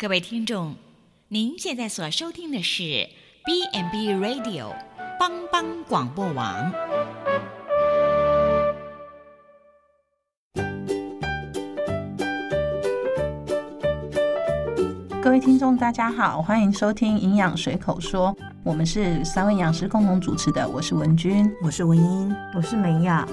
各位听众，您现在所收听的是 B&B Radio 帮帮广播网。各位听众，大家好，欢迎收听《营养随口说》，我们是三位营养师共同主持的，我是文君，我是文英，我是美雅。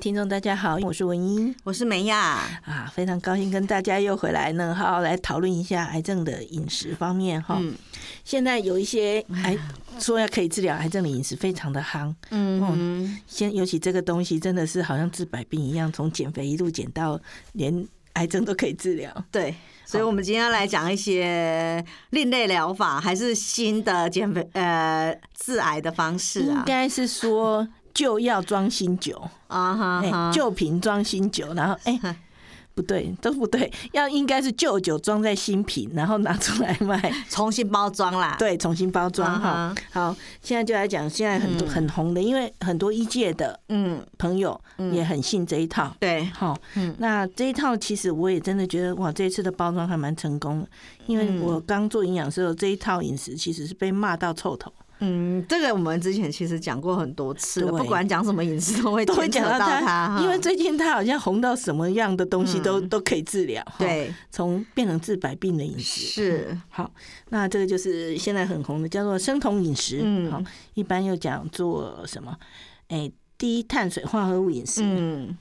听众，大家好，我是文英，我是梅亚啊，非常高兴跟大家又回来呢，好好来讨论一下癌症的饮食方面哈。嗯，现在有一些癌说要可以治疗癌症的饮食，非常的夯。嗯嗯，先尤其这个东西真的是好像治百病一样，从减肥一路减到连癌症都可以治疗。对，所以我们今天要来讲一些另类疗法，还是新的减肥呃治癌的方式啊？应该是说。旧药装新酒。啊哈，旧瓶装新酒，然后哎、欸，不对，都不对，要应该是旧酒装在新瓶，然后拿出来卖，重新包装啦。对，重新包装哈。好，现在就来讲现在很多很红的，因为很多一届的嗯。朋友也很信这一套。对，好，那这一套其实我也真的觉得哇，这一次的包装还蛮成功的，因为我刚做营养师的时候，这一套饮食其实是被骂到臭头。嗯，这个我们之前其实讲过很多次了，不管讲什么饮食都会都会讲到它，因为最近它好像红到什么样的东西都、嗯、都可以治疗，对，从变成治百病的饮食是、嗯、好，那这个就是现在很红的叫做生酮饮食，嗯，好，一般又讲做什么？哎，低碳水化合物饮食，嗯。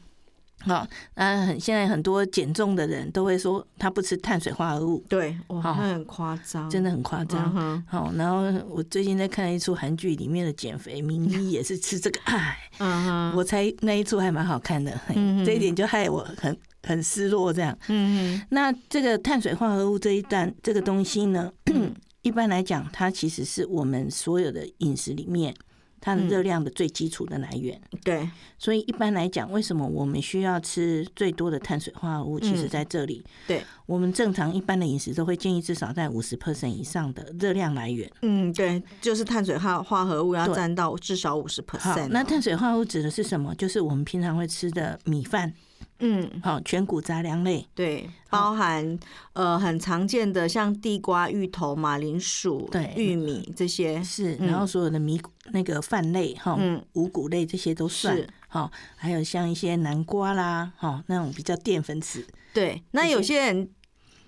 好，那很现在很多减重的人都会说他不吃碳水化合物，对，哇，很夸张，真的很夸张。好，然后我最近在看一出韩剧里面的减肥名医 也是吃这个，哎，嗯，我猜那一出还蛮好看的，这一点就害我很很失落。这样，嗯，那这个碳水化合物这一段这个东西呢，一般来讲，它其实是我们所有的饮食里面。它的热量的最基础的来源，对，所以一般来讲，为什么我们需要吃最多的碳水化合物？其实在这里，对，我们正常一般的饮食都会建议至少在五十 percent 以上的热量来源。嗯，对，就是碳水化化合物要占到至少五十 percent。那碳水化合物指的是什么？就是我们平常会吃的米饭。嗯，好，全谷杂粮类，对，包含呃很常见的像地瓜、芋头、马铃薯、对，玉米这些是，然后所有的米那个饭类哈，嗯，五谷类这些都算，好，还有像一些南瓜啦，哈，那种比较淀粉质，对，那有些人。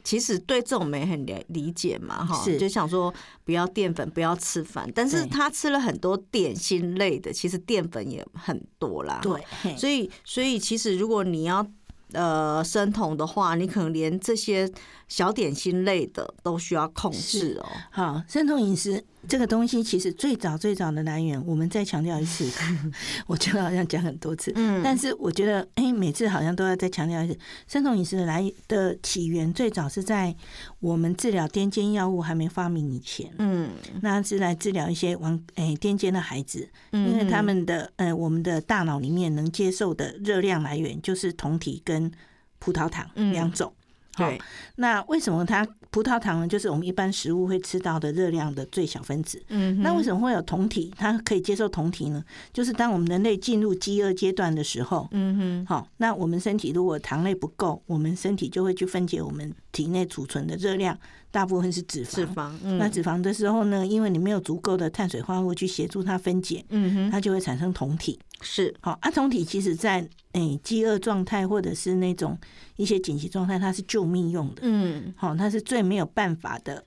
其实对这种没很理理解嘛，哈，就想说不要淀粉，不要吃饭。但是他吃了很多点心类的，其实淀粉也很多啦。对，所以所以其实如果你要呃生酮的话，你可能连这些小点心类的都需要控制哦。好，生酮饮食。这个东西其实最早最早的来源，我们再强调一次，我觉得好像讲很多次，嗯，但是我觉得，哎，每次好像都要再强调一次，生酮饮食的来的起源最早是在我们治疗癫痫药物还没发明以前，嗯，那是来治疗一些王哎癫痫的孩子，因为他们的呃我们的大脑里面能接受的热量来源就是酮体跟葡萄糖两种。对，那为什么它葡萄糖呢？就是我们一般食物会吃到的热量的最小分子。嗯，那为什么会有酮体？它可以接受酮体呢？就是当我们人类进入饥饿阶段的时候，嗯哼，好，那我们身体如果糖类不够，我们身体就会去分解我们体内储存的热量，大部分是脂肪。脂肪，那脂肪的时候呢，因为你没有足够的碳水化合物去协助它分解，嗯哼，它就会产生酮体。是，好，阿酮体其实在诶饥饿状态或者是那种一些紧急状态，它是救命用的。嗯，好，它是最没有办法的，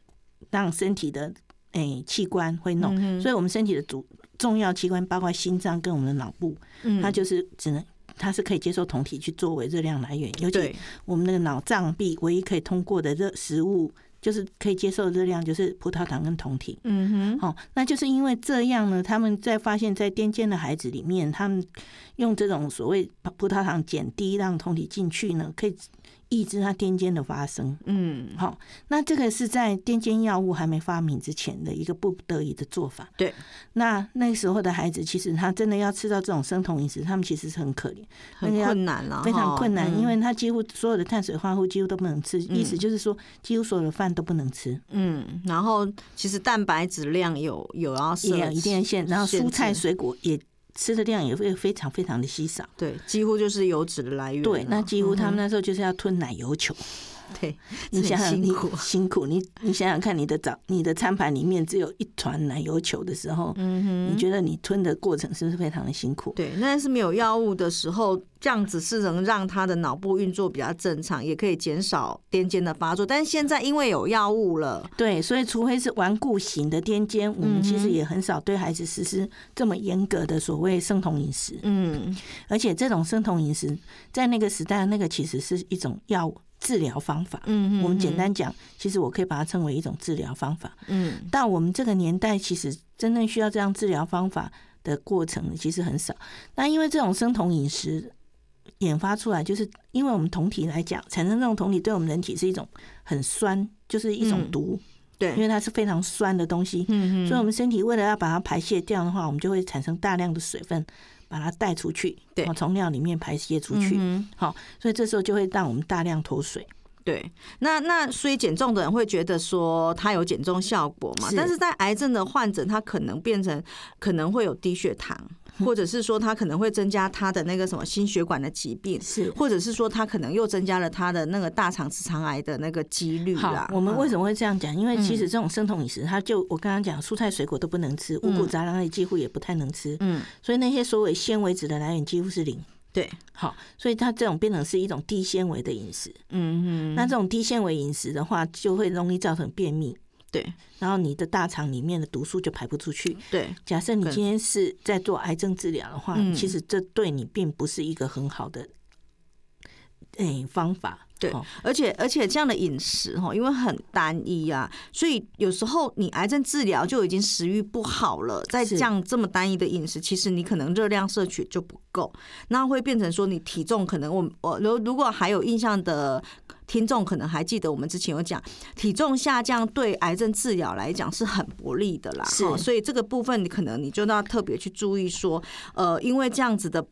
让身体的诶器官会弄。嗯、所以，我们身体的主重要器官包括心脏跟我们的脑部，嗯，它就是只能它是可以接受酮体去作为热量来源，尤其我们那个脑脏壁唯一可以通过的热食物。就是可以接受的热量，就是葡萄糖跟酮体。嗯哼，好，那就是因为这样呢，他们在发现，在癫痫的孩子里面，他们用这种所谓葡萄糖减低，让酮体进去呢，可以抑制它癫痫的发生。嗯，好，那这个是在癫痫药物还没发明之前的一个不得已的做法。对，那那时候的孩子其实他真的要吃到这种生酮饮食，他们其实是很可怜，很困难了，非常困难，因为他几乎所有的碳水化合物几乎都不能吃，意思就是说几乎所有的饭都不能吃。嗯，然后其实蛋白质量有有要一定的限，然后蔬菜水果也。吃的量也会非常非常的稀少，对，几乎就是油脂的来源。对，那几乎他们那时候就是要吞奶油球。对，你想想你辛苦，你你想想看，你的早你的餐盘里面只有一团奶油球的时候，嗯哼，你觉得你吞的过程是不是非常的辛苦？对，那是没有药物的时候，这样子是能让他的脑部运作比较正常，也可以减少癫痫的发作。但是现在因为有药物了，对，所以除非是顽固型的癫痫，我们其实也很少对孩子实施这么严格的所谓生酮饮食。嗯，而且这种生酮饮食在那个时代，那个其实是一种药物。治疗方法，嗯嗯，我们简单讲，其实我可以把它称为一种治疗方法，嗯。到我们这个年代，其实真正需要这样治疗方法的过程，其实很少。那因为这种生酮饮食研发出来，就是因为我们酮体来讲，产生这种酮体对我们人体是一种很酸，就是一种毒，对，因为它是非常酸的东西，嗯，所以我们身体为了要把它排泄掉的话，我们就会产生大量的水分。把它带出去，对，从尿里面排泄出去，好，所以这时候就会让我们大量脱水。对，那那所以减重的人会觉得说它有减重效果嘛？但是在癌症的患者，他可能变成可能会有低血糖。或者是说，他可能会增加他的那个什么心血管的疾病，是，或者是说他可能又增加了他的那个大肠直肠癌的那个几率啦。我们为什么会这样讲？因为其实这种生酮饮食，它就我刚刚讲，蔬菜水果都不能吃，五谷杂粮类几乎也不太能吃，嗯，所以那些所谓纤维质的来源几乎是零。对，好，所以它这种变成是一种低纤维的饮食，嗯嗯，那这种低纤维饮食的话，就会容易造成便秘。对，然后你的大肠里面的毒素就排不出去。对，假设你今天是在做癌症治疗的话，其实这对你并不是一个很好的诶方法。对，而且而且这样的饮食哈，因为很单一啊，所以有时候你癌症治疗就已经食欲不好了，再这样这么单一的饮食，其实你可能热量摄取就不够，那会变成说你体重可能我我如如果还有印象的听众，可能还记得我们之前有讲，体重下降对癌症治疗来讲是很不利的啦。是，所以这个部分你可能你就要特别去注意说，呃，因为这样子的。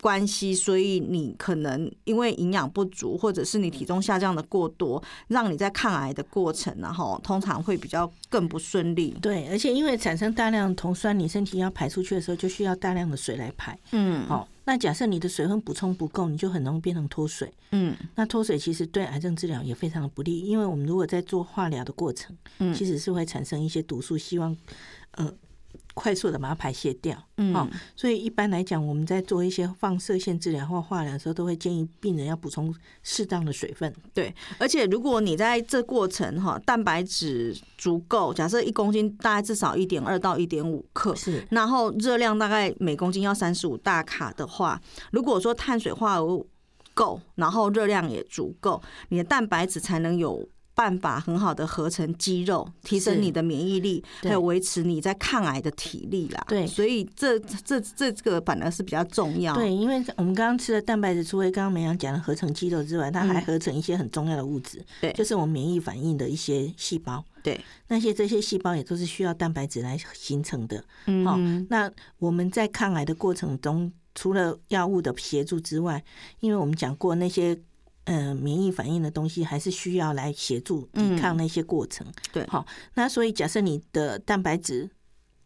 关系，所以你可能因为营养不足，或者是你体重下降的过多，让你在抗癌的过程，然后通常会比较更不顺利。对，而且因为产生大量酮酸，你身体要排出去的时候，就需要大量的水来排。嗯，好，那假设你的水分补充不够，你就很容易变成脱水。嗯，那脱水其实对癌症治疗也非常的不利，因为我们如果在做化疗的过程，嗯，其实是会产生一些毒素，希望，呃。快速的把它排泄掉，嗯，哦，所以一般来讲，我们在做一些放射线治疗或化疗的时候，都会建议病人要补充适当的水分。对，而且如果你在这过程哈，蛋白质足够，假设一公斤大概至少一点二到一点五克，是，然后热量大概每公斤要三十五大卡的话，如果说碳水化合物够，然后热量也足够，你的蛋白质才能有。办法很好的合成肌肉，提升你的免疫力，还有维持你在抗癌的体力啦。对，所以这这这个反而是比较重要。对，因为我们刚刚吃的蛋白质，除了刚刚梅阳讲的合成肌肉之外，它还合成一些很重要的物质。对，就是我们免疫反应的一些细胞。对，那些这些细胞也都是需要蛋白质来形成的。嗯，好，那我们在抗癌的过程中，除了药物的协助之外，因为我们讲过那些。嗯，免疫反应的东西还是需要来协助抵抗那些过程。嗯、对，好，那所以假设你的蛋白质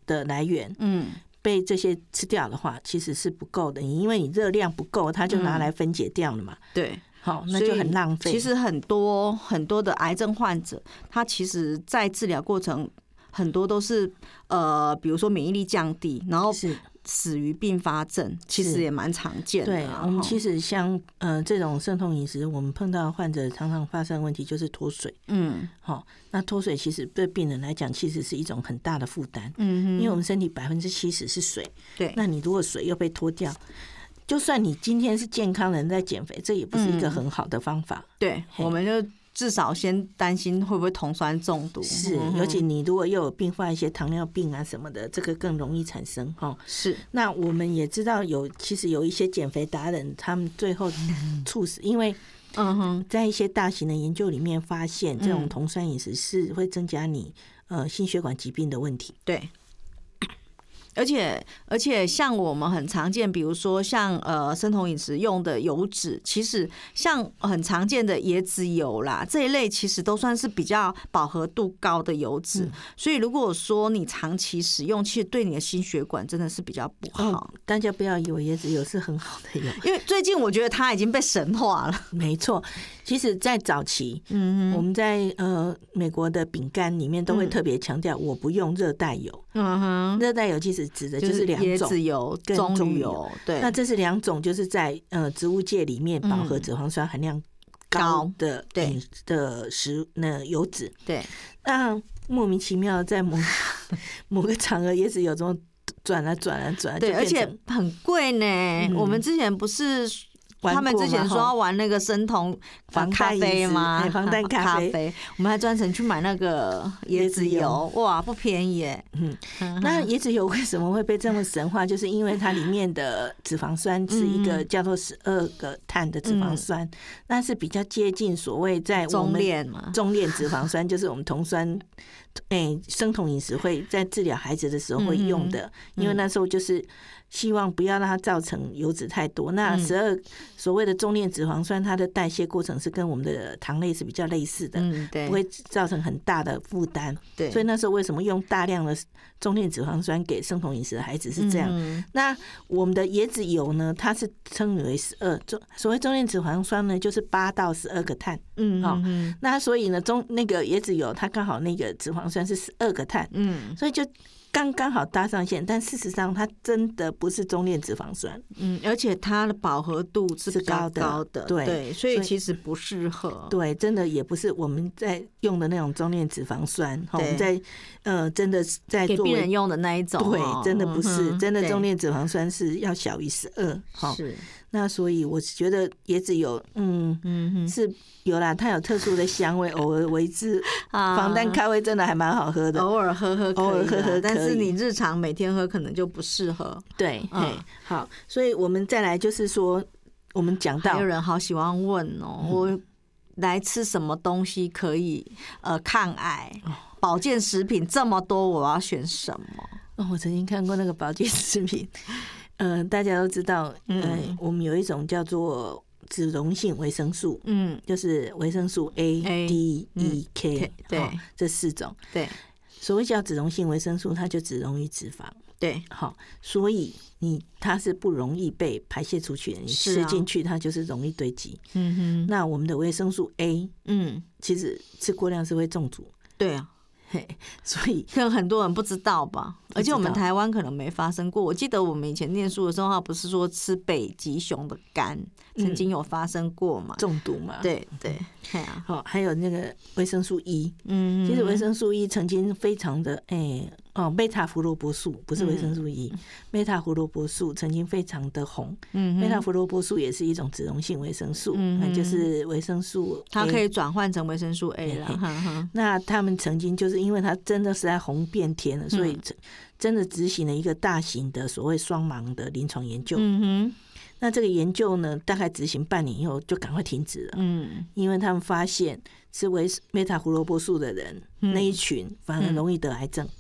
的来源，嗯，被这些吃掉的话，其实是不够的。因为你热量不够，它就拿来分解掉了嘛。嗯、对，好，那就很浪费。其实很多很多的癌症患者，他其实在治疗过程很多都是呃，比如说免疫力降低，然后是。死于并发症，其实也蛮常见的。对，我们其实像呃这种生酮饮食，我们碰到患者常常发生问题就是脱水。嗯，好，那脱水其实对病人来讲，其实是一种很大的负担。嗯，因为我们身体百分之七十是水。对，那你如果水又被脱掉，就算你今天是健康人在减肥，这也不是一个很好的方法。对，我们就。至少先担心会不会酮酸中毒，是，尤其你如果又有并发一些糖尿病啊什么的，这个更容易产生哈。是，那我们也知道有，其实有一些减肥达人，他们最后 猝死，因为嗯哼，在一些大型的研究里面发现，这种酮酸饮食是会增加你呃心血管疾病的问题。对。而且而且，像我们很常见，比如说像呃生酮饮食用的油脂，其实像很常见的椰子油啦这一类，其实都算是比较饱和度高的油脂。所以如果说你长期使用，其实对你的心血管真的是比较不好。大家不要以为椰子油是很好的油，因为最近我觉得它已经被神化了。没错，其实，在早期，嗯，我们在呃美国的饼干里面都会特别强调，我不用热带油。嗯哼，热带油其实。指的就是两种椰子油跟棕油，对，那这是两种，就是在呃植物界里面饱和脂肪酸含量高的对的食那油脂，对。那莫名其妙在某 某个场合，椰子油怎么转了转了转，对，而且很贵呢。我们之前不是。他们之前说要玩那个生酮防咖啡吗？防弹咖啡，我们还专程去买那个椰子油，哇，不便宜耶。嗯，那椰子油为什么会被这么神化？就是因为它里面的脂肪酸是一个叫做十二个碳的脂肪酸，那是比较接近所谓在中链嘛，中链脂肪酸，就是我们酮酸，哎，生酮饮食会在治疗孩子的时候会用的，因为那时候就是。希望不要让它造成油脂太多。那十二所谓的中链脂肪酸，它的代谢过程是跟我们的糖类是比较类似的，嗯，对，不会造成很大的负担。对，所以那时候为什么用大量的中链脂肪酸给生酮饮食的孩子是这样？那我们的椰子油呢？它是称为十二中，所谓中链脂肪酸呢，就是八到十二个碳。嗯，好，那所以呢，中那个椰子油它刚好那个脂肪酸是十二个碳。嗯，所以就。刚刚好搭上线，但事实上它真的不是中链脂肪酸，嗯，而且它的饱和度是高的，高的对，对，所以其实不适合，对，真的也不是我们在用的那种中链脂肪酸，对我们在呃，真的是在给病人用的那一种，对，真的不是，嗯、真的中链脂肪酸是要小于十二，好。是。那所以我觉得椰子油，嗯嗯，是有啦，它有特殊的香味，偶尔为之。防弹咖啡真的还蛮好喝的，偶尔喝喝，偶尔喝喝，但是你日常每天喝可能就不适合。对，嗯，好，所以我们再来就是说，我们讲到有人好喜欢问哦，我来吃什么东西可以呃抗癌？保健食品这么多，我要选什么？哦，我曾经看过那个保健食品。嗯、呃，大家都知道，嗯、呃，我们有一种叫做脂溶性维生素，嗯，就是维生素 A, A、D、E、K，对，这四种。对，所谓叫脂溶性维生素，它就只溶于脂肪。对，好，所以你它是不容易被排泄出去的，你吃进去它就是容易堆积。嗯哼，那我们的维生素 A，嗯，其实吃过量是会中毒。对啊。所以可能很多人不知道吧，而且我们台湾可能没发生过。我记得我们以前念书的时候，不是说吃北极熊的肝曾经有发生过嘛？中毒嘛？对对，好，还有那个维生素 E，嗯，其实维生素 E 曾经非常的哎。哦，贝塔胡萝卜素不是维生素 E，贝塔胡萝卜素曾经非常的红。嗯，贝塔胡萝卜素也是一种脂溶性维生素，嗯，就是维生素，它可以转换成维生素 A 了。那他们曾经就是因为它真的是在红遍天了，所以真的执行了一个大型的所谓双盲的临床研究。嗯哼，那这个研究呢，大概执行半年以后就赶快停止了。嗯，因为他们发现吃维贝塔胡萝卜素的人那一群反而容易得癌症。嗯，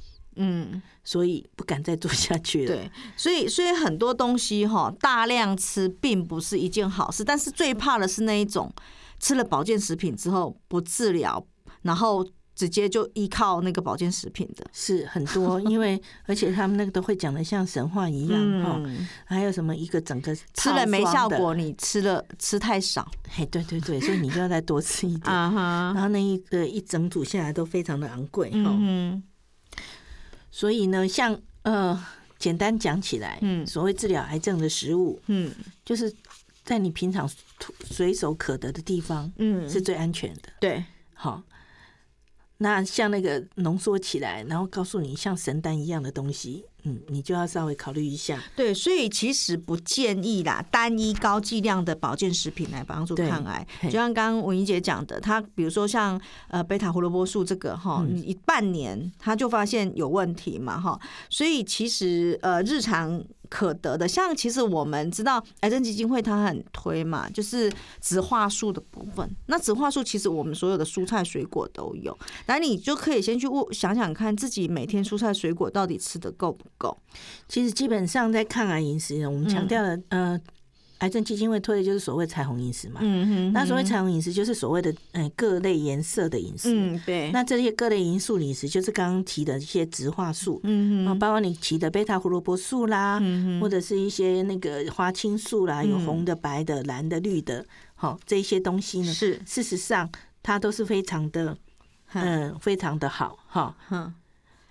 所以不敢再做下去了。对，所以所以很多东西哈，大量吃并不是一件好事。但是最怕的是那一种吃了保健食品之后不治疗，然后直接就依靠那个保健食品的，是很多。因为而且他们那个都会讲的像神话一样 哈，嗯、还有什么一个整个吃了没效果，你吃了吃太少。嘿，对对对，所以你就要再多吃一点。然后那一个一整组下来都非常的昂贵哈。嗯所以呢，像呃，简单讲起来，嗯，所谓治疗癌症的食物，嗯，就是在你平常随手可得的地方，嗯，是最安全的。对，好。那像那个浓缩起来，然后告诉你像神丹一样的东西，嗯，你就要稍微考虑一下。对，所以其实不建议啦，单一高剂量的保健食品来帮助抗癌。就像刚刚文怡姐讲的，她比如说像呃贝塔胡萝卜素这个哈，你半年她就发现有问题嘛哈，所以其实呃日常可得的。像其实我们知道癌症基金会它很推嘛，就是植化素的部分。那植化素其实我们所有的蔬菜水果都有，那你就可以先去想想看自己每天蔬菜水果到底吃的够不够。其实基本上在抗癌饮食，我们强调了，呃。癌症基金会推的就是所谓彩虹饮食嘛，嗯哼，那所谓彩虹饮食就是所谓的嗯各类颜色的饮食，嗯对。那这些各类因素饮食就是刚刚提的一些植化素，嗯哼，包括你提的贝塔胡萝卜素啦，嗯，或者是一些那个花青素啦，有红的、白的、蓝的、绿的，好这一些东西呢，是。事实上它都是非常的，嗯，非常的好，哈，嗯，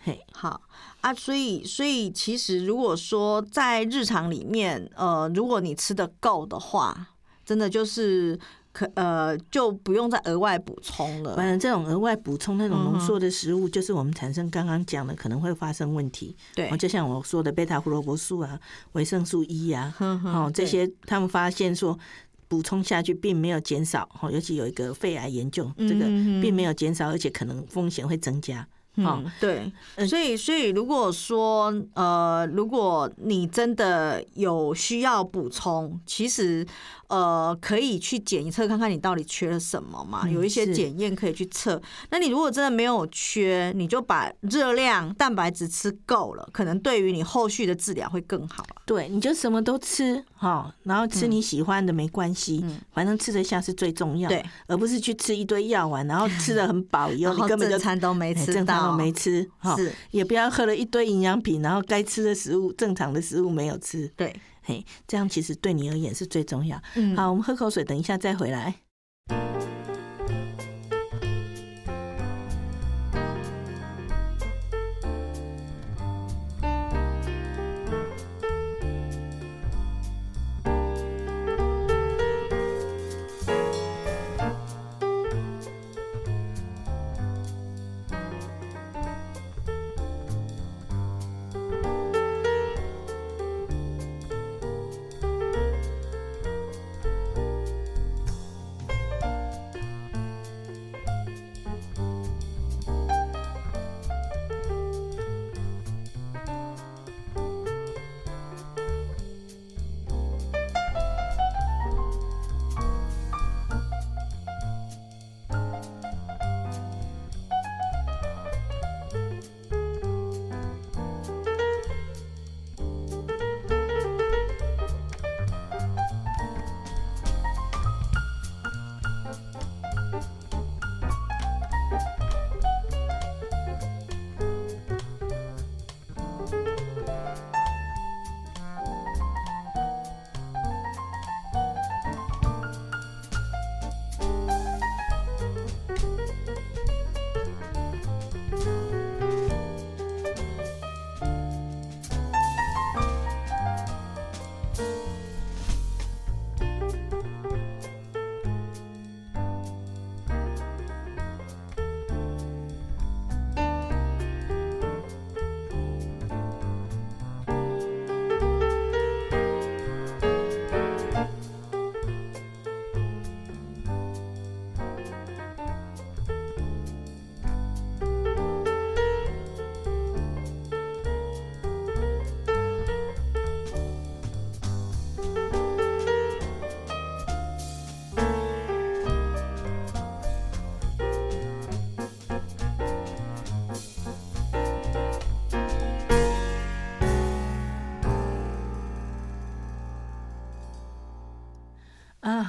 嘿，好。啊，所以，所以其实，如果说在日常里面，呃，如果你吃的够的话，真的就是可呃，就不用再额外补充了。反正这种额外补充那种浓缩的食物，就是我们产生刚刚讲的可能会发生问题。对，就像我说的贝塔胡萝卜素啊、维生素 E 啊，哦，这些他们发现说补充下去并没有减少，哦，尤其有一个肺癌研究，这个并没有减少，而且可能风险会增加。嗯，对，所以所以如果说呃，如果你真的有需要补充，其实。呃，可以去检测看看你到底缺了什么嘛？有一些检验可以去测。那你如果真的没有缺，你就把热量、蛋白质吃够了，可能对于你后续的治疗会更好。对，你就什么都吃哈，然后吃你喜欢的没关系，反正吃得下是最重要。对，而不是去吃一堆药丸，然后吃得 很饱以后，你根本就餐都没吃，正餐都没吃。是，也不要喝了一堆营养品，然后该吃的食物、正常的食物没有吃。对。嘿，这样其实对你而言是最重要。嗯，好，我们喝口水，等一下再回来。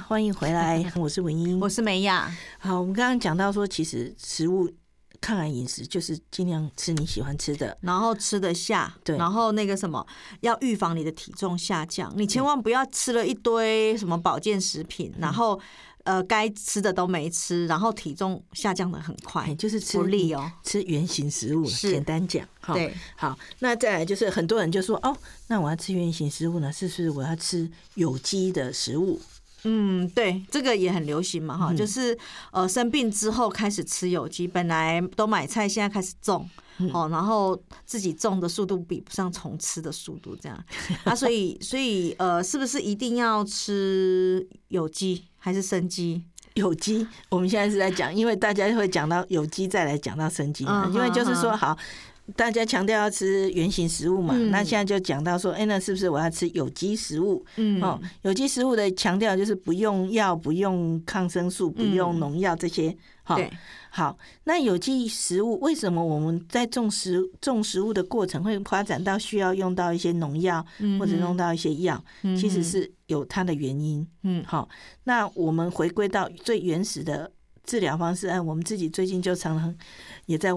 欢迎回来，我是文英，我是梅雅。好，我们刚刚讲到说，其实食物抗癌饮食就是尽量吃你喜欢吃的，然后吃得下，对，然后那个什么，要预防你的体重下降。你千万不要吃了一堆什么保健食品，然后呃该吃的都没吃，然后体重下降的很快，就是吃力哦，吃原形食物。简单讲，对，好，那再来就是很多人就说哦，那我要吃原形食物呢，是不是我要吃有机的食物？嗯，对，这个也很流行嘛，哈，就是呃生病之后开始吃有机，本来都买菜，现在开始种，哦，然后自己种的速度比不上虫吃的速度，这样 啊，所以所以呃，是不是一定要吃有机还是生鸡？有机，我们现在是在讲，因为大家会讲到有机，再来讲到生机嘛，因为就是说好。大家强调要吃原形食物嘛，嗯、那现在就讲到说，哎、欸，那是不是我要吃有机食物？嗯，哦，有机食物的强调就是不用药、不用抗生素、不用农药这些。好、嗯，好，那有机食物为什么我们在种食种食物的过程会发展到需要用到一些农药，或者用到一些药？嗯、其实是有它的原因。嗯，好，那我们回归到最原始的。治疗方式，哎，我们自己最近就常常也在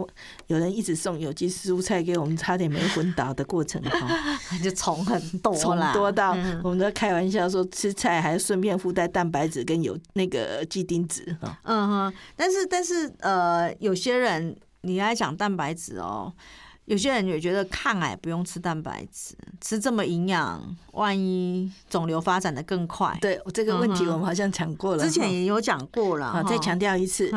有人一直送有机蔬菜给我们，差点没昏倒的过程哈，就虫很多，虫多到我们都开玩笑说吃菜还顺便附带蛋白质跟有那个鸡丁子哈。嗯哼，但是但是呃，有些人你来讲蛋白质哦。有些人也觉得抗癌不用吃蛋白质，吃这么营养，万一肿瘤发展的更快。对，这个问题我们好像讲过了，之前也有讲过了。好，再强调一次。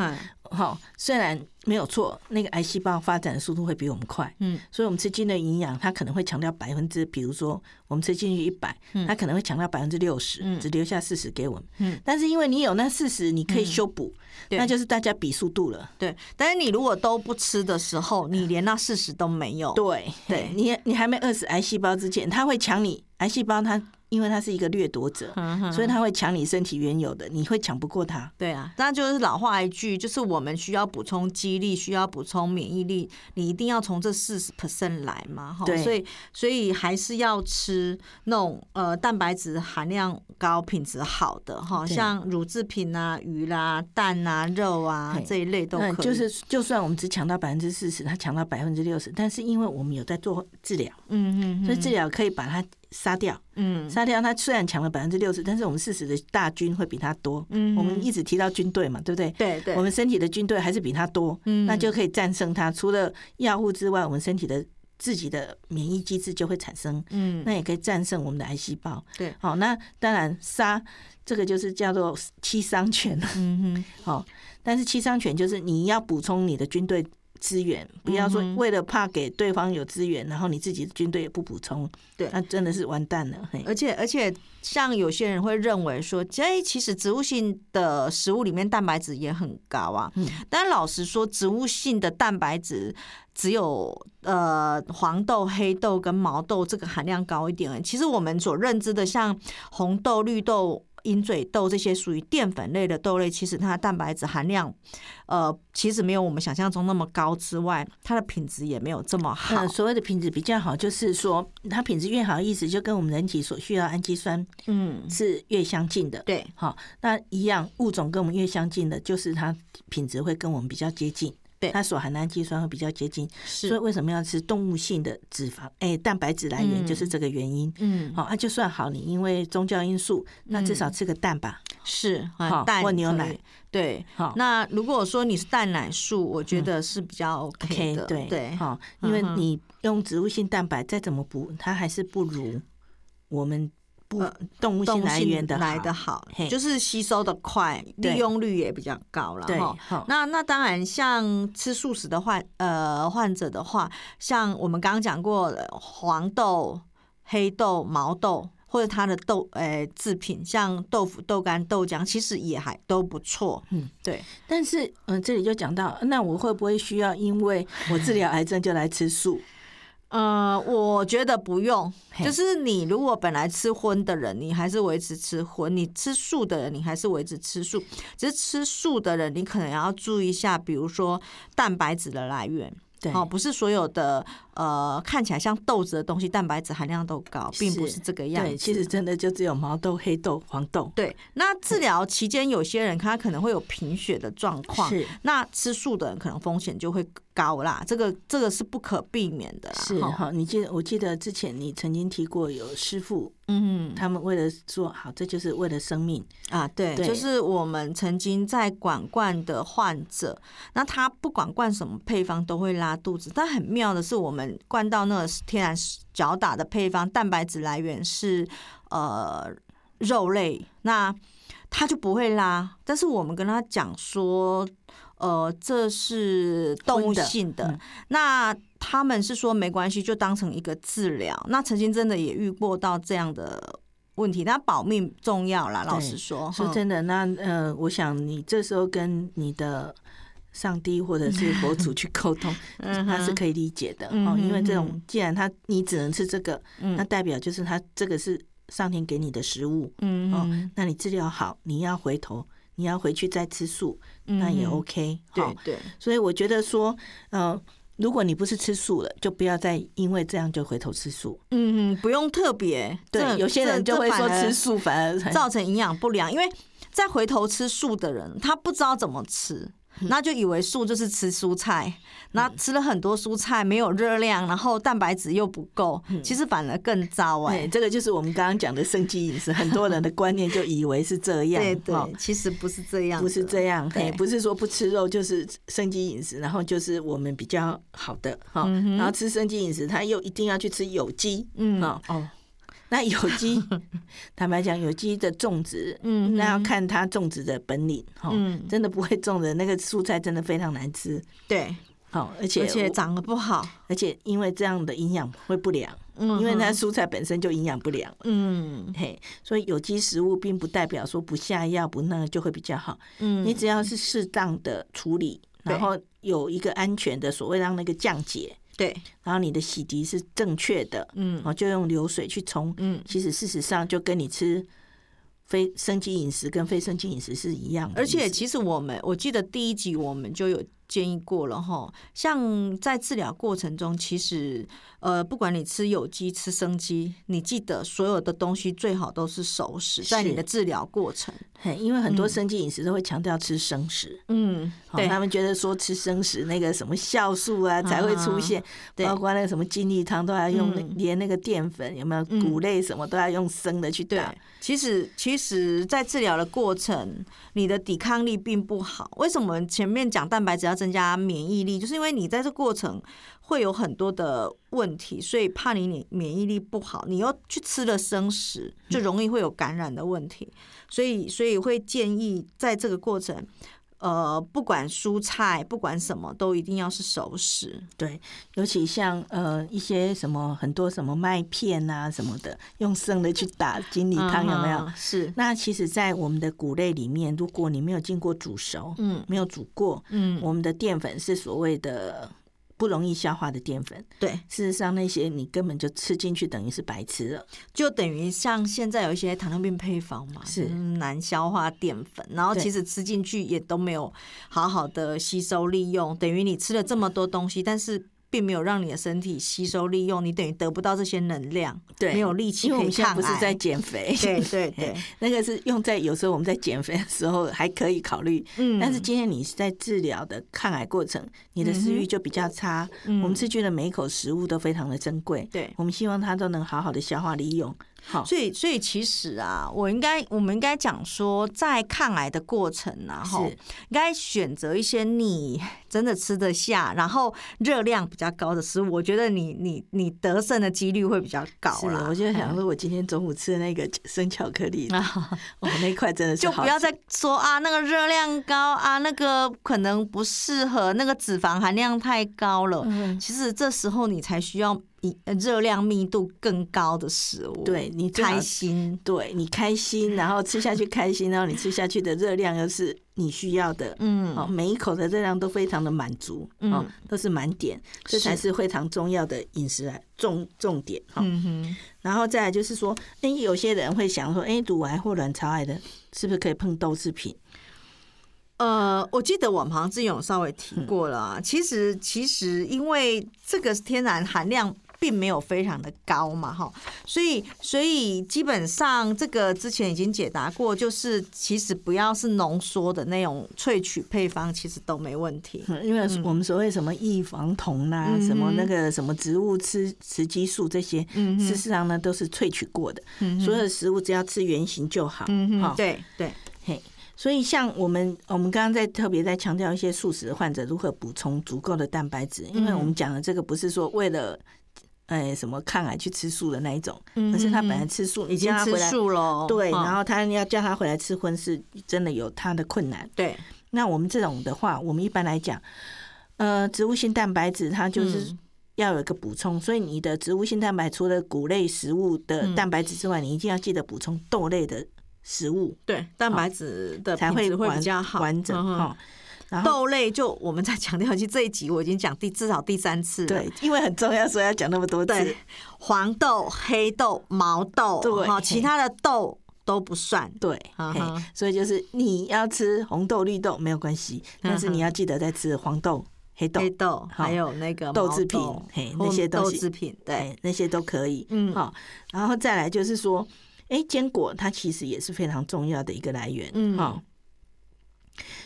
好，虽然没有错，那个癌细胞发展的速度会比我们快。嗯，所以我们吃进的营养，它可能会强调百分之，比如说我们吃进去一百，它可能会强调百分之六十，只留下四十给我们。嗯，但是因为你有那四十，你可以修补。那就是大家比速度了，对。但是你如果都不吃的时候，你连那四十都没有。对，对你你还没饿死癌细胞之前，它会抢你癌细胞，它。因为他是一个掠夺者，所以他会抢你身体原有的，你会抢不过他。对啊，那就是老话一句，就是我们需要补充肌力，需要补充免疫力，你一定要从这四十 percent 来嘛，哈。所以所以还是要吃那种呃蛋白质含量高、品质好的哈，像乳制品啊、鱼啦、蛋啊、肉啊这一类都可以。就是就算我们只抢到百分之四十，他抢到百分之六十，但是因为我们有在做治疗，嗯嗯，所以治疗可以把它。杀掉，嗯，杀掉他虽然抢了百分之六十，但是我们事实的大军会比他多。嗯，我们一直提到军队嘛，对不对？对对，我们身体的军队还是比他多，嗯，那就可以战胜它。除了药物之外，我们身体的自己的免疫机制就会产生，嗯，那也可以战胜我们的癌细胞。对，好，那当然杀这个就是叫做七伤拳，嗯哼，好，但是七伤拳就是你要补充你的军队。资源不要说为了怕给对方有资源，然后你自己的军队也不补充，对，那真的是完蛋了。而且而且，像有些人会认为说，哎，其实植物性的食物里面蛋白质也很高啊。嗯，但老实说，植物性的蛋白质只有呃黄豆、黑豆跟毛豆这个含量高一点。其实我们所认知的像红豆、绿豆。鹰嘴豆这些属于淀粉类的豆类，其实它的蛋白质含量，呃，其实没有我们想象中那么高之外，它的品质也没有这么好。所谓的品质比较好，就是说它品质越好，意思就跟我们人体所需要氨基酸，嗯，是越相近的。对，好，那一样物种跟我们越相近的，就是它品质会跟我们比较接近。对，它所含的氨基酸会比较接近，所以为什么要吃动物性的脂肪？哎、欸，蛋白质来源就是这个原因。嗯，好，那就算好，你因为宗教因素，那至少吃个蛋吧。是，好，蛋或牛奶。对，好。那如果说你是蛋奶素，我觉得是比较 OK 的。对对，好，因为你用植物性蛋白再怎么补，它还是不如我们。不，动物性来源的来的好，就是吸收的快，利用率也比较高了。对，那那当然，像吃素食的患呃患者的话，像我们刚刚讲过的黄豆、黑豆、毛豆，或者它的豆呃制品，像豆腐、豆干、豆浆，其实也还都不错。嗯，对。但是嗯、呃，这里就讲到，那我会不会需要因为我治疗癌症就来吃素？呃，我觉得不用，就是你如果本来吃荤的人，你还是维持吃荤；你吃素的人，你还是维持吃素。只是吃素的人，你可能要注意一下，比如说蛋白质的来源。对，哦，不是所有的呃看起来像豆子的东西，蛋白质含量都高，并不是这个样子。对，其实真的就只有毛豆、黑豆、黄豆。对，那治疗期间，有些人他可能会有贫血的状况，是那吃素的人可能风险就会高啦。这个这个是不可避免的啦。是哈，你记得我记得之前你曾经提过有师傅。嗯，他们为了说好，这就是为了生命啊，对，对，就是我们曾经在管灌的患者，那他不管灌什么配方都会拉肚子，但很妙的是，我们灌到那个天然搅打的配方，蛋白质来源是呃肉类，那他就不会拉，但是我们跟他讲说，呃，这是动物性的，的嗯、那。他们是说没关系，就当成一个治疗。那曾经真的也遇过到这样的问题，那保命重要啦。老实说，说真的，那呃，我想你这时候跟你的上帝或者是佛祖去沟通，他是可以理解的哦。因为这种既然他你只能吃这个，那代表就是他这个是上天给你的食物，哦，那你治疗好，你要回头，你要回去再吃素，那也 OK。对对，所以我觉得说，呃，如果你不是吃素了，就不要再因为这样就回头吃素。嗯嗯，不用特别。对，有些人就会说吃素反而造成营养不良，因为再回头吃素的人，他不知道怎么吃。那就以为素就是吃蔬菜，那吃了很多蔬菜没有热量，然后蛋白质又不够，其实反而更糟哎。这个就是我们刚刚讲的生机饮食，很多人的观念就以为是这样。对对，其实不是这样，不是这样。嘿，不是说不吃肉就是生机饮食，然后就是我们比较好的哈。然后吃生机饮食，他又一定要去吃有机，嗯哦。那有机，坦白讲，有机的种植，嗯，那要看它种植的本领，哈，真的不会种的那个蔬菜真的非常难吃，对，好，而且而且长得不好，而且因为这样的营养会不良，嗯，因为它蔬菜本身就营养不良，嗯，嘿，所以有机食物并不代表说不下药不那个就会比较好，嗯，你只要是适当的处理，然后有一个安全的所谓让那个降解。对，然后你的洗涤是正确的，嗯，就用流水去冲，嗯，其实事实上就跟你吃非生机饮食跟非生机饮食是一样的。而且其实我们我记得第一集我们就有建议过了哈，像在治疗过程中，其实。呃，不管你吃有机吃生机，你记得所有的东西最好都是熟食，在你的治疗过程。因为很多生机饮食都会强调吃生食，嗯，对，他们觉得说吃生食那个什么酵素啊才会出现，包括那个什么精力汤都要用，连那个淀粉有没有谷类什么都要用生的去打。其实，其实，在治疗的过程，你的抵抗力并不好。为什么前面讲蛋白质要增加免疫力？就是因为你在这过程。会有很多的问题，所以怕你免免疫力不好，你又去吃了生食，就容易会有感染的问题。所以，所以会建议在这个过程，呃，不管蔬菜，不管什么，都一定要是熟食。对，尤其像呃一些什么很多什么麦片啊什么的，用生的去打锦鲤汤有没有？嗯、是。那其实，在我们的谷类里面，如果你没有经过煮熟，嗯，没有煮过，嗯，我们的淀粉是所谓的。不容易消化的淀粉，对，事实上那些你根本就吃进去，等于是白吃了，就等于像现在有一些糖尿病配方嘛，是。难消化淀粉，然后其实吃进去也都没有好好的吸收利用，等于你吃了这么多东西，但是。并没有让你的身体吸收利用，你等于得不到这些能量，对，没有力气。因为我们现在不是在减肥，对对 对，那个是用在有时候我们在减肥的时候还可以考虑，嗯，但是今天你是在治疗的抗癌过程，你的食欲就比较差。嗯，我们吃进的每一口食物都非常的珍贵，对，我们希望它都能好好的消化利用。好，所以所以其实啊，我应该我们应该讲说，在抗癌的过程啊，哈，应该选择一些你真的吃得下，然后热量比较高的食物。我觉得你你你得胜的几率会比较高啦。我就想说，我今天中午吃的那个生巧克力，哦，那一块真的是就不要再说啊，那个热量高啊，那个可能不适合，那个脂肪含量太高了。嗯其实这时候你才需要。热量密度更高的食物，对你开心，对你开心，然后吃下去开心，然后你吃下去的热量又是你需要的，嗯，哦，每一口的热量都非常的满足，嗯，都是满点，这才是非常重要的饮食重重点，嗯哼，然后再来就是说，哎，有些人会想说，哎，乳癌或卵巢癌的，是不是可以碰豆制品？呃，我记得我们好像之前有稍微提过了，其实其实因为这个天然含量。并没有非常的高嘛，哈，所以所以基本上这个之前已经解答过，就是其实不要是浓缩的那种萃取配方，其实都没问题。因为我们所谓什么异黄酮呐，嗯、什么那个什么植物吃雌激素这些，嗯、事实上呢都是萃取过的。嗯、所有的食物只要吃原型就好。嗯哼，对对，嘿，所以像我们我们刚刚在特别在强调一些素食患者如何补充足够的蛋白质，因为我们讲的这个不是说为了。哎，什么抗癌去吃素的那一种，可是他本来吃素，已经吃素了，对，然后他要叫他回来吃荤，是真的有他的困难。对，那我们这种的话，我们一般来讲，呃，植物性蛋白质它就是要有一个补充，所以你的植物性蛋白除了谷类食物的蛋白质之外，你一定要记得补充豆类的食物，对，蛋白质的才会比较好，完整哈。豆类就我们在强调，其实这一集我已经讲第至少第三次了，对，因为很重要，所以要讲那么多次。对，黄豆、黑豆、毛豆，对，其他的豆都不算。对，所以就是你要吃红豆、绿豆没有关系，但是你要记得再吃黄豆。黑豆，黑豆还有那个豆制品，嘿，那些豆制品，对，那些都可以。嗯，好，然后再来就是说，哎，坚果它其实也是非常重要的一个来源，嗯，好，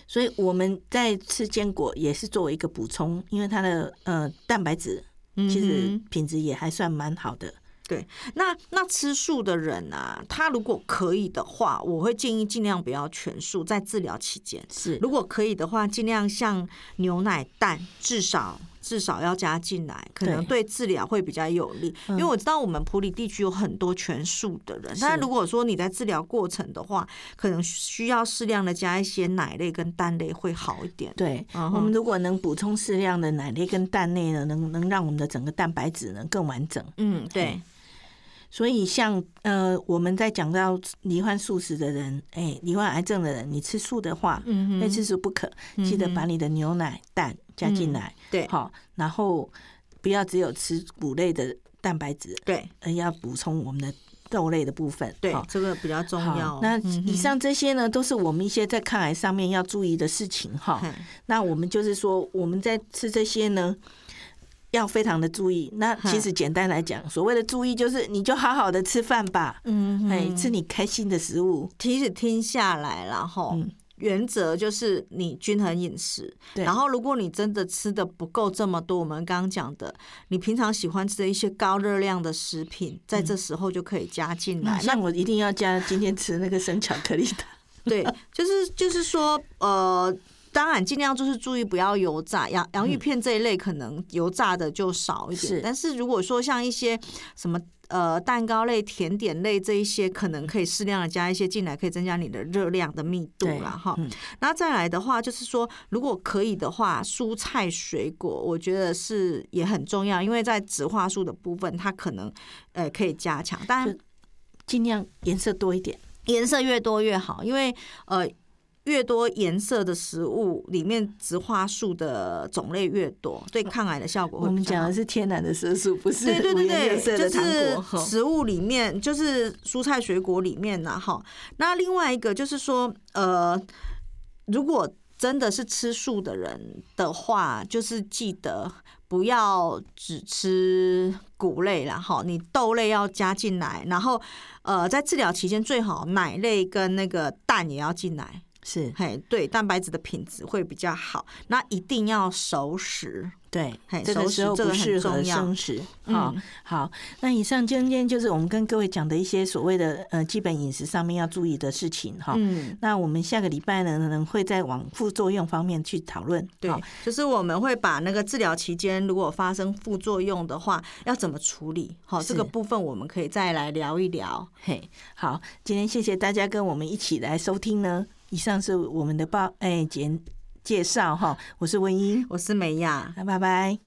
所以我们在吃坚果也是作为一个补充，因为它的呃蛋白质其实品质也还算蛮好的。对，那那吃素的人啊，他如果可以的话，我会建议尽量不要全素，在治疗期间是。如果可以的话，尽量像牛奶、蛋，至少至少要加进来，可能对治疗会比较有利。因为我知道我们普里地区有很多全素的人，但是如果说你在治疗过程的话，可能需要适量的加一些奶类跟蛋类会好一点。对，我们如果能补充适量的奶类跟蛋类呢，能能让我们的整个蛋白质呢更完整。嗯，对。所以，像呃，我们在讲到罹患素食的人，哎，罹患癌症的人，你吃素的话，嗯，非吃素不可，记得把你的牛奶、蛋加进来，对，好，然后不要只有吃谷类的蛋白质，对，而要补充我们的豆类的部分，对，这个比较重要。那以上这些呢，都是我们一些在抗癌上面要注意的事情哈。那我们就是说，我们在吃这些呢。要非常的注意。那其实简单来讲，所谓的注意就是，你就好好的吃饭吧。嗯，哎，吃你开心的食物。其实听下来，然后原则就是你均衡饮食。对。然后，如果你真的吃的不够这么多，我们刚刚讲的，你平常喜欢吃的一些高热量的食品，在这时候就可以加进来。那我一定要加今天吃那个生巧克力的。对，就是就是说，呃。当然，尽量就是注意不要油炸，洋洋芋片这一类可能油炸的就少一点。是，但是如果说像一些什么呃蛋糕类、甜点类这一些，可能可以适量的加一些进来，可以增加你的热量的密度了哈。那再来的话，就是说如果可以的话，蔬菜水果我觉得是也很重要，因为在植化素的部分，它可能呃可以加强，但尽量颜色多一点，颜色越多越好，因为呃。越多颜色的食物，里面植花素的种类越多，对抗癌的效果会。我们讲的是天然的色素，不是对对对对，就是食物里面，就是蔬菜水果里面呐，哈。那另外一个就是说，呃，如果真的是吃素的人的话，就是记得不要只吃谷类了，哈，你豆类要加进来，然后呃，在治疗期间最好奶类跟那个蛋也要进来。是，嘿，对，蛋白质的品质会比较好。那一定要熟食，对，嘿，这个时候不适合生食。好，好。那以上今天就是我们跟各位讲的一些所谓的呃基本饮食上面要注意的事情哈。嗯。那我们下个礼拜呢，可能会再往副作用方面去讨论。对，就是我们会把那个治疗期间如果发生副作用的话，要怎么处理？好，这个部分我们可以再来聊一聊。嘿，好，今天谢谢大家跟我们一起来收听呢。以上是我们的报哎简介绍哈，我是文英，我是美雅，拜拜。